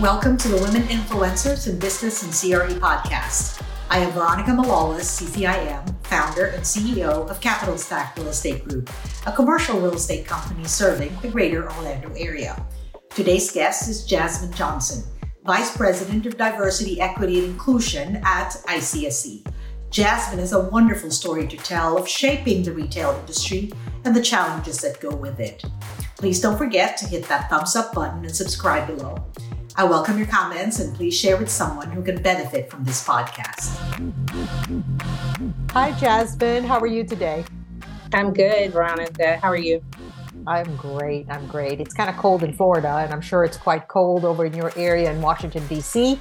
Welcome to the Women Influencers in Business and CRE podcast. I am Veronica Malolos, CCIM, founder and CEO of Capital Stack Real Estate Group, a commercial real estate company serving the greater Orlando area. Today's guest is Jazmen Johnson, Vice President of Diversity, Equity, and Inclusion at ICSC. Jazmen has a wonderful story to tell of shaping the retail industry and the challenges that go with it. Please don't forget to hit that thumbs up button and subscribe below. I welcome your comments and please share with someone who can benefit from this podcast. Hi, Jazmen. How are you today? I'm good, Veronica. How are you? I'm great. I'm great. It's kind of cold in Florida, and I'm sure it's quite cold over in your area in Washington, D.C.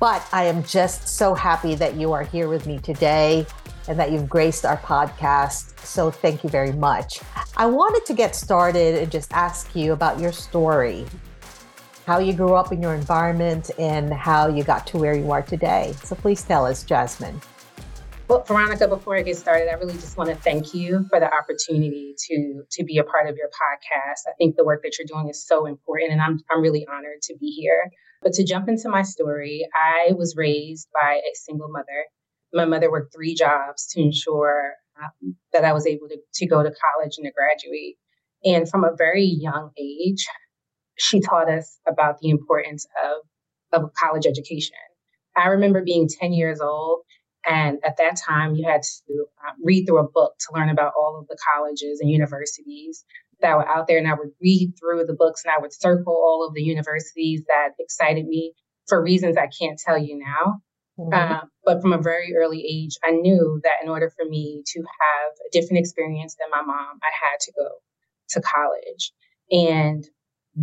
But I am just so happy that you are here with me today and that you've graced our podcast. So thank you very much. I wanted to get started and just ask you about your story how you grew up in your environment and how you got to where you are today. So please tell us, Jazmen. Well, Veronica, before I get started, I really just want to thank you for the opportunity to to be a part of your podcast. I think the work that you're doing is so important, and I'm I'm really honored to be here. But to jump into my story, I was raised by a single mother. My mother worked three jobs to ensure um, that I was able to, to go to college and to graduate. And from a very young age, she taught us about the importance of, of college education. I remember being 10 years old, and at that time, you had to um, read through a book to learn about all of the colleges and universities that were out there. And I would read through the books and I would circle all of the universities that excited me for reasons I can't tell you now. Mm-hmm. Uh, but from a very early age, I knew that in order for me to have a different experience than my mom, I had to go to college. And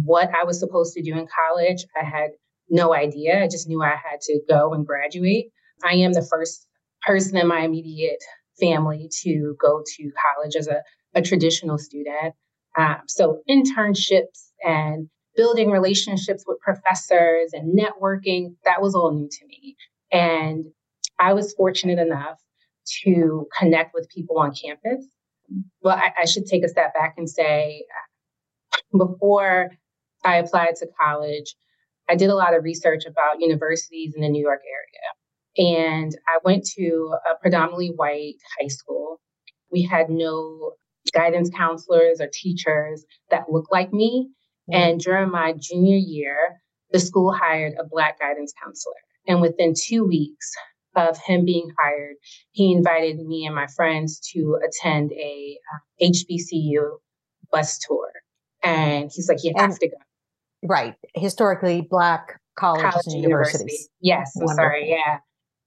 what I was supposed to do in college. I had no idea. I just knew I had to go and graduate. I am the first person in my immediate family to go to college as a, a traditional student. Um, so, internships and building relationships with professors and networking, that was all new to me. And I was fortunate enough to connect with people on campus. Well, I, I should take a step back and say before I applied to college, I did a lot of research about universities in the New York area. And I went to a predominantly white high school. We had no guidance counselors or teachers that looked like me. Mm-hmm. And during my junior year, the school hired a Black guidance counselor. And within two weeks of him being hired, he invited me and my friends to attend a uh, HBCU bus tour. And he's like, you have to go. Right. Historically black colleges College and universities. University. Yes. I'm sorry. Yeah.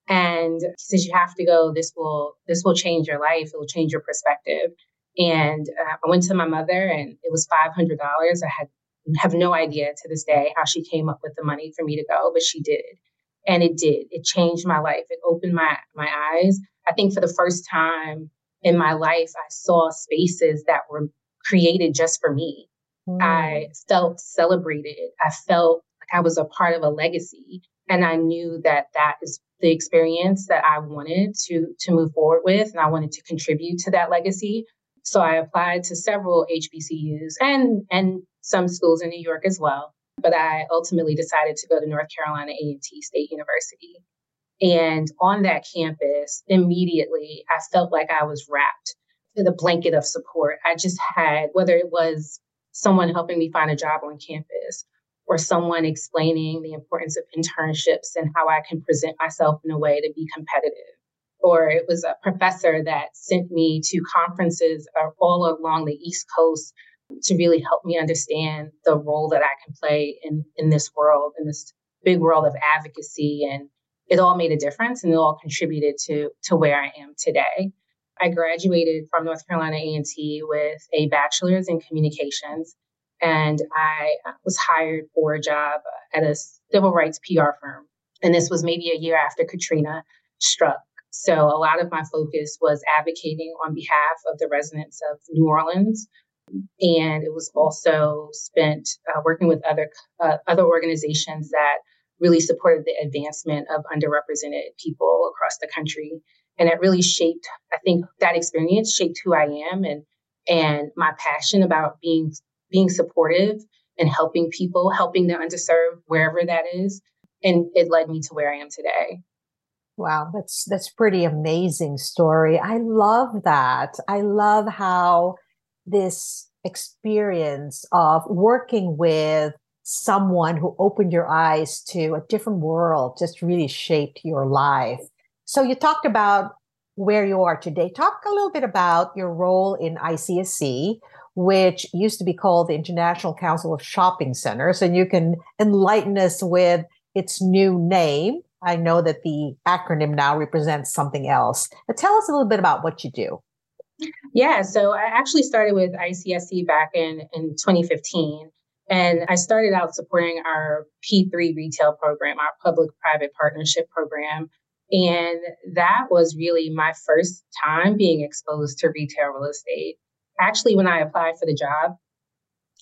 And he says you have to go. This will this will change your life. It will change your perspective. And uh, I went to my mother, and it was five hundred dollars. I had have no idea to this day how she came up with the money for me to go, but she did, and it did. It changed my life. It opened my my eyes. I think for the first time in my life, I saw spaces that were created just for me. Mm. I felt celebrated. I felt like I was a part of a legacy. And I knew that that is the experience that I wanted to, to move forward with. And I wanted to contribute to that legacy. So I applied to several HBCUs and, and some schools in New York as well. But I ultimately decided to go to North Carolina A&T State University. And on that campus, immediately, I felt like I was wrapped in a blanket of support. I just had, whether it was someone helping me find a job on campus or someone explaining the importance of internships and how I can present myself in a way to be competitive. Or it was a professor that sent me to conferences uh, all along the East Coast to really help me understand the role that I can play in, in this world, in this big world of advocacy. And it all made a difference and it all contributed to, to where I am today. I graduated from North Carolina A&T with a bachelor's in communications, and I was hired for a job at a civil rights PR firm. And this was maybe a year after Katrina struck. So a lot of my focus was advocating on behalf of the residents of New Orleans. And it was also spent uh, working with other uh, other organizations that really supported the advancement of underrepresented people across the country and it really shaped i think that experience shaped who i am and and my passion about being being supportive and helping people, helping the underserved wherever that is. And it led me to where I am today. Wow, that's that's pretty amazing story. I love that. I love how this experience of working with someone who opened your eyes to a different world just really shaped your life. So you talked about where you are today. Talk a little bit about your role in ICSC, which used to be called the International Council of Shopping Centers, and you can enlighten us with its new name. I know that the acronym now represents something else. But tell us a little bit about what you do. Yeah, so I actually started with ICSC back in, in 2015. And I started out supporting our P3 retail program, our public private partnership program. And that was really my first time being exposed to retail real estate. Actually, when I applied for the job,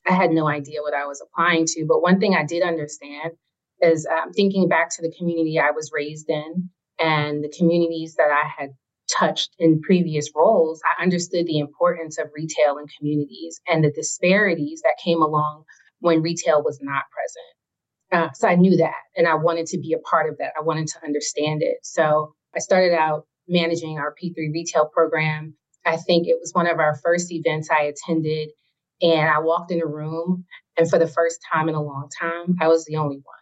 I had no idea what I was applying to. But one thing I did understand is um, thinking back to the community I was raised in and the communities that I had touched in previous roles, I understood the importance of retail in communities and the disparities that came along when retail was not present. Uh, so I knew that and I wanted to be a part of that. I wanted to understand it. So I started out managing our P3 retail program. I think it was one of our first events I attended. And I walked in a room, and for the first time in a long time, I was the only one.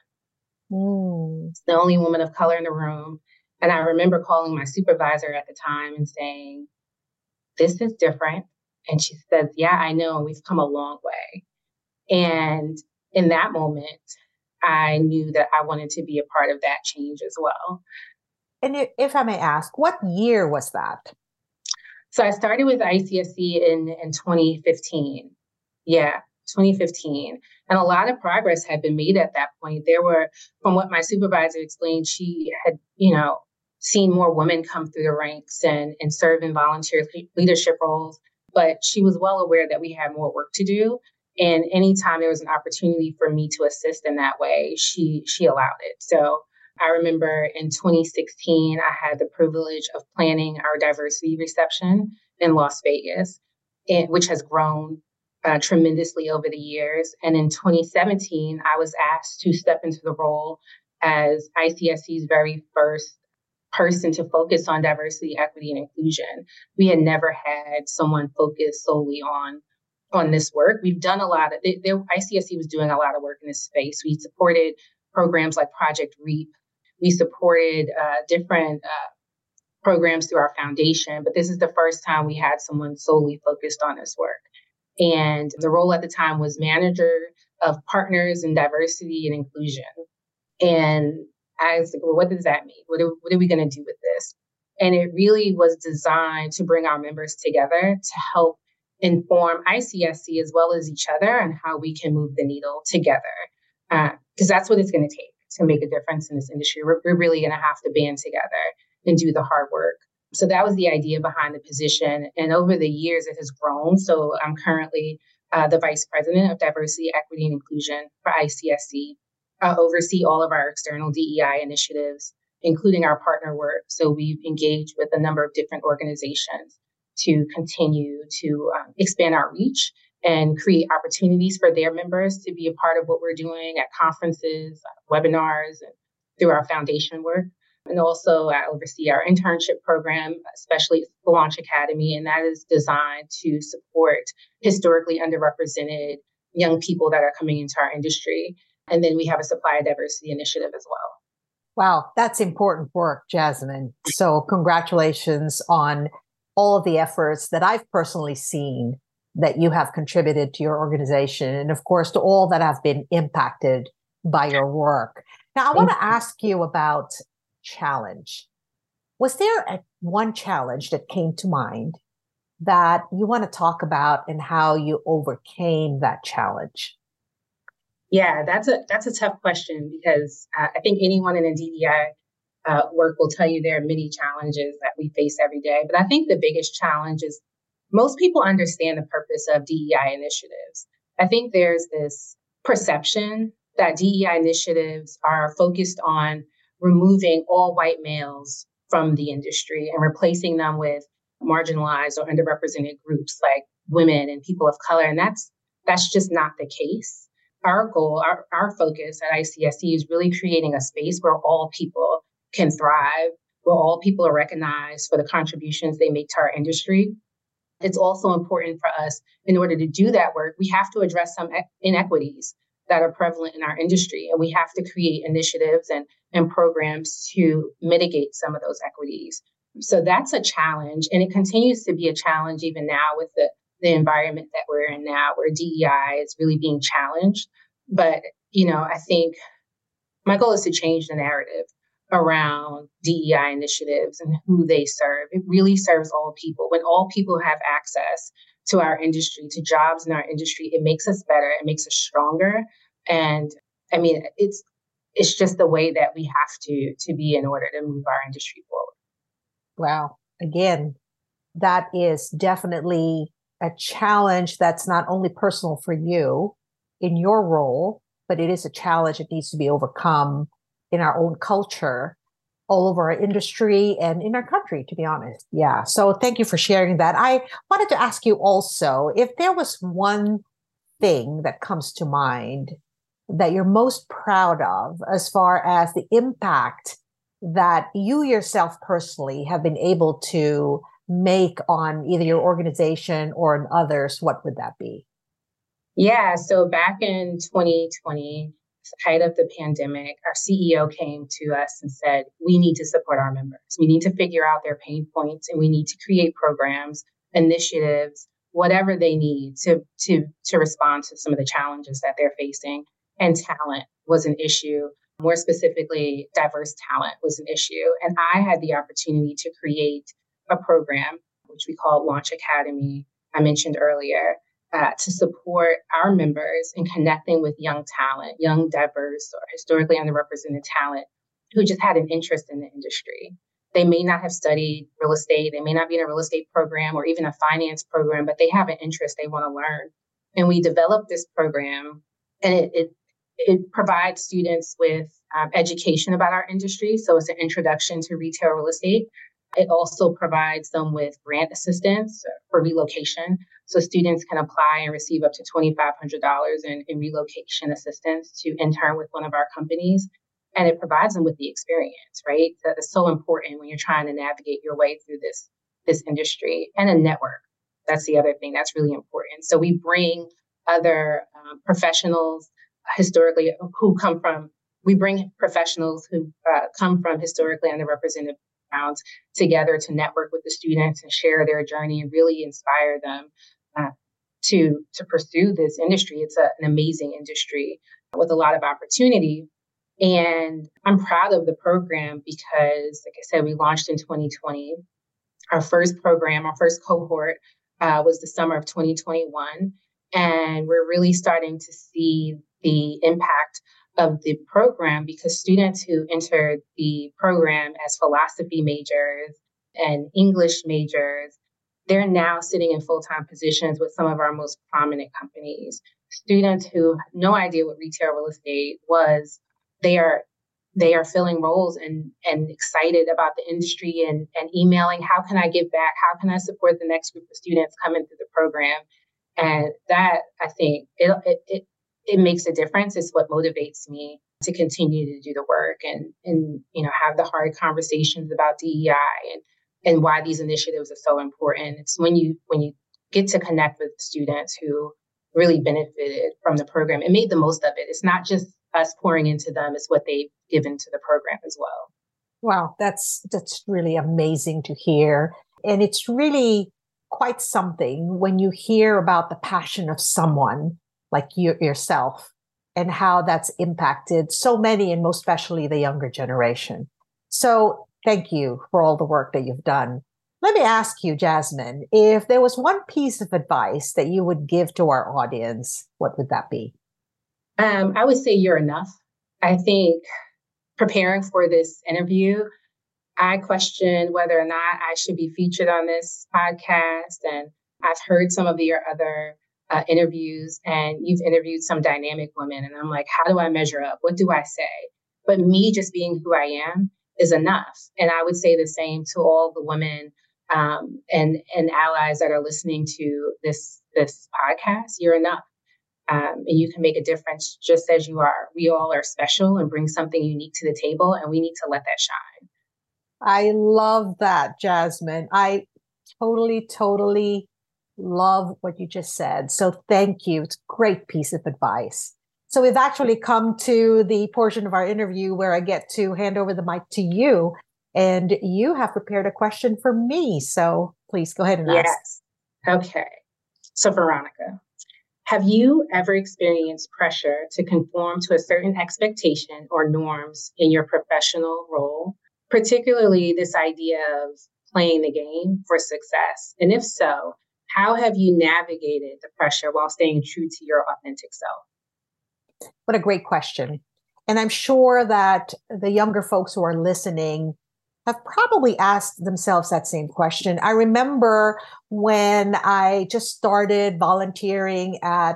Mm. The only woman of color in the room. And I remember calling my supervisor at the time and saying, This is different. And she says, Yeah, I know. We've come a long way. And in that moment, I knew that I wanted to be a part of that change as well. And if I may ask, what year was that? So I started with ICSC in, in 2015. Yeah, 2015. And a lot of progress had been made at that point. There were, from what my supervisor explained, she had, you know, seen more women come through the ranks and, and serve in volunteer leadership roles. But she was well aware that we had more work to do. And anytime there was an opportunity for me to assist in that way, she she allowed it. So I remember in 2016, I had the privilege of planning our diversity reception in Las Vegas, and, which has grown uh, tremendously over the years. And in 2017, I was asked to step into the role as ICSC's very first person to focus on diversity, equity, and inclusion. We had never had someone focus solely on on this work. We've done a lot of they, they, ICSC was doing a lot of work in this space. We supported programs like Project REAP. We supported uh, different uh, programs through our foundation, but this is the first time we had someone solely focused on this work. And the role at the time was manager of partners in diversity and inclusion. And I was like, well, what does that mean? What are, what are we going to do with this? And it really was designed to bring our members together to help inform ICSC as well as each other and how we can move the needle together. Because uh, that's what it's going to take to make a difference in this industry. We're, we're really going to have to band together and do the hard work. So that was the idea behind the position. And over the years, it has grown. So I'm currently uh, the Vice President of Diversity, Equity, and Inclusion for ICSC. I oversee all of our external DEI initiatives, including our partner work. So we've engaged with a number of different organizations to continue to um, expand our reach and create opportunities for their members to be a part of what we're doing at conferences, webinars, and through our foundation work. And also, I oversee our internship program, especially the Launch Academy, and that is designed to support historically underrepresented young people that are coming into our industry. And then we have a supplier diversity initiative as well. Wow, that's important work, Jazmen. So, congratulations on all of the efforts that I've personally seen that you have contributed to your organization, and of course, to all that have been impacted by your work. Now, I want to ask you about challenge. Was there a, one challenge that came to mind that you want to talk about and how you overcame that challenge? Yeah, that's a that's a tough question because uh, I think anyone in a DEI uh, work will tell you there are many challenges that we face every day. But I think the biggest challenge is most people understand the purpose of DEI initiatives. I think there's this perception that DEI initiatives are focused on removing all white males from the industry and replacing them with marginalized or underrepresented groups like women and people of color. And that's that's just not the case. our goal, our, our focus at ICSC is really creating a space where all people can thrive, where all people are recognized for the contributions they make to our industry. It's also important for us, in order to do that work, we have to address some inequities that are prevalent in our industry. And we have to create initiatives and, and programs to mitigate some of those equities. So that's a challenge. And it continues to be a challenge even now with the, the environment that we're in now, where DEI is really being challenged. But, you know, I think my goal is to change the narrative around DEI initiatives and who they serve. It really serves all people. When all people have access to our industry, to jobs in our industry, it makes us better, it makes us stronger. And I mean, it's it's just the way that we have to to be in order to move our industry forward. Wow. Again, that is definitely a challenge that's not only personal for you in your role, but it is a challenge that needs to be overcome in our own culture all over our industry and in our country, to be honest. Yeah. So thank you for sharing that. I wanted to ask you also if there was one thing that comes to mind that you're most proud of as far as the impact that you yourself personally have been able to make on either your organization or on others, what would that be? Yeah. So back in 2020, height of the pandemic, our CEO came to us and said, we need to support our members. We need to figure out their pain points and we need to create programs, initiatives, whatever they need to, to, to respond to some of the challenges that they're facing. And talent was an issue. More specifically, diverse talent was an issue. And I had the opportunity to create a program, which we call Launch Academy, I mentioned earlier, uh, to support our members in connecting with young talent, young, diverse, or historically underrepresented talent who just had an interest in the industry. They may not have studied real estate, they may not be in a real estate program or even a finance program, but they have an interest they want to learn. And we developed this program, and it, it, it provides students with um, education about our industry. So it's an introduction to retail real estate. It also provides them with grant assistance for relocation. So students can apply and receive up to $2,500 in, in relocation assistance to intern with one of our companies. And it provides them with the experience, right? That is so important when you're trying to navigate your way through this, this industry and a network. That's the other thing that's really important. So we bring other um, professionals historically who come from we bring professionals who uh, come from historically underrepresented backgrounds together to network with the students and share their journey and really inspire them to to pursue this industry. It's a, an amazing industry with a lot of opportunity. And I'm proud of the program because, like I said, we launched in 2020. Our first program, our first cohort, uh, was the summer of 2021. And we're really starting to see the impact of the program because students who entered the program as philosophy majors and English majors, they're now sitting in full time positions with some of our most prominent companies. Students who have no idea what retail real estate was, they are they are filling roles and and excited about the industry and and emailing how can I give back how can I support the next group of students coming through the program and that I think it, it, it it makes a difference. It's what motivates me to continue to do the work and and you know have the hard conversations about DEI and and why these initiatives are so important. It's when you when you get to connect with students who really benefited from the program and made the most of it. It's not just us pouring into them, it's what they've given to the program as well. Wow, that's that's really amazing to hear. And it's really quite something when you hear about the passion of someone like you yourself and how that's impacted so many and most especially the younger generation. So thank you for all the work that you've done. Let me ask you, Jazmen, if there was one piece of advice that you would give to our audience, what would that be? Um, I would say you're enough. I think preparing for this interview, I questioned whether or not I should be featured on this podcast. And I've heard some of your other uh, interviews and you've interviewed some dynamic women. And I'm like, how do I measure up? What do I say? But me just being who I am is enough. And I would say the same to all the women um, and and allies that are listening to this this podcast. You're enough. Um, and you can make a difference just as you are. We all are special and bring something unique to the table, and we need to let that shine. I love that, Jazmen. I totally, totally love what you just said. So thank you. It's a great piece of advice. So we've actually come to the portion of our interview where I get to hand over the mic to you. And you have prepared a question for me. So please go ahead and yes. ask. Okay. So, Veronica, have you ever experienced pressure to conform to a certain expectation or norms in your professional role, particularly this idea of playing the game for success? And if so, how have you navigated the pressure while staying true to your authentic self? What a great question. And I'm sure that the younger folks who are listening have probably asked themselves that same question. I remember when I just started volunteering at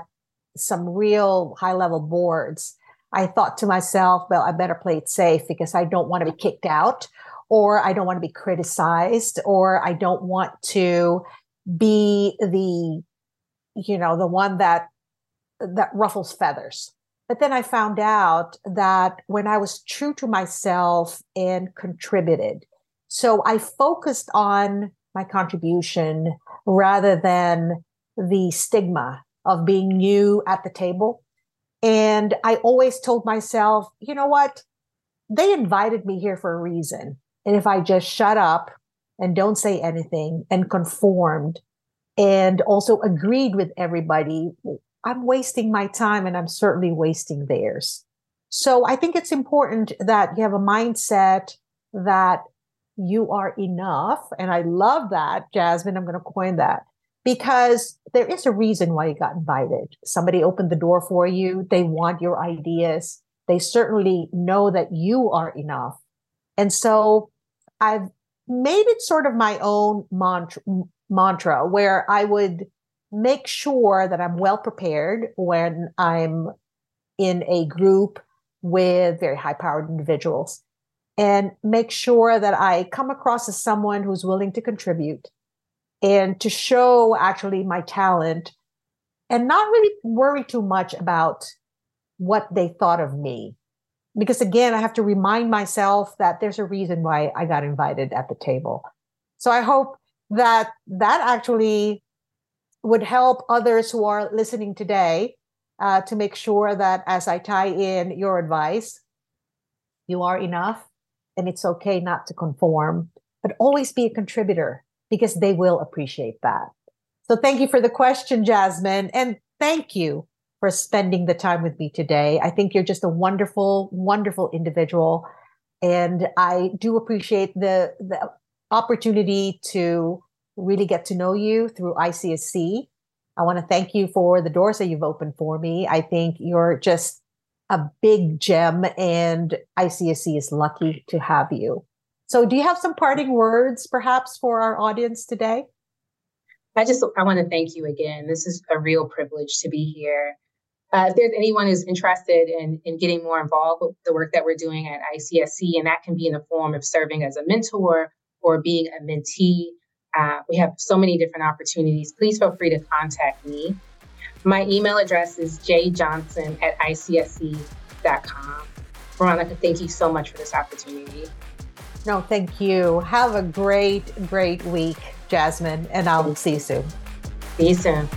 some real high level boards, I thought to myself, well, I better play it safe because I don't want to be kicked out or I don't want to be criticized or I don't want to be the you know the one that that ruffles feathers but then i found out that when i was true to myself and contributed. So i focused on my contribution rather than the stigma of being new at the table. And i always told myself you know what? They invited me here for a reason. And if i just shut up and don't say anything and conformed and also agreed with everybody, I'm wasting my time and I'm certainly wasting theirs. So I think it's important that you have a mindset that you are enough. And I love that, Jazmen. I'm going to coin that because there is a reason why you got invited. Somebody opened the door for you. They want your ideas. They certainly know that you are enough. And so I've made it sort of my own mantra, mantra where I would make sure that I'm well prepared when I'm in a group with very high powered individuals and make sure that I come across as someone who's willing to contribute and to show actually my talent and not really worry too much about what they thought of me because again, I have to remind myself that there's a reason why I got invited at the table. So I hope that that actually would help others who are listening today uh, to make sure that as I tie in your advice, you are enough and it's okay not to conform, but always be a contributor because they will appreciate that. So thank you for the question, Jazmen. And thank you for spending the time with me today. I think you're just a wonderful, wonderful individual. And I do appreciate the, the opportunity to really get to know you through ICSC. I want to thank you for the doors that you've opened for me. I think you're just a big gem, and ICSC is lucky to have you. So, do you have some parting words perhaps for our audience today? I just I want to thank you again. This is a real privilege to be here. Uh, if there's anyone who's interested in, in getting more involved with the work that we're doing at ICSC, and that can be in the form of serving as a mentor or being a mentee, uh, we have so many different opportunities. Please feel free to contact me. My email address is jjohnson at icsc.com. Veronica, thank you so much for this opportunity. No, thank you. Have a great, great week, Jazmen, and I'll see you soon. See you soon.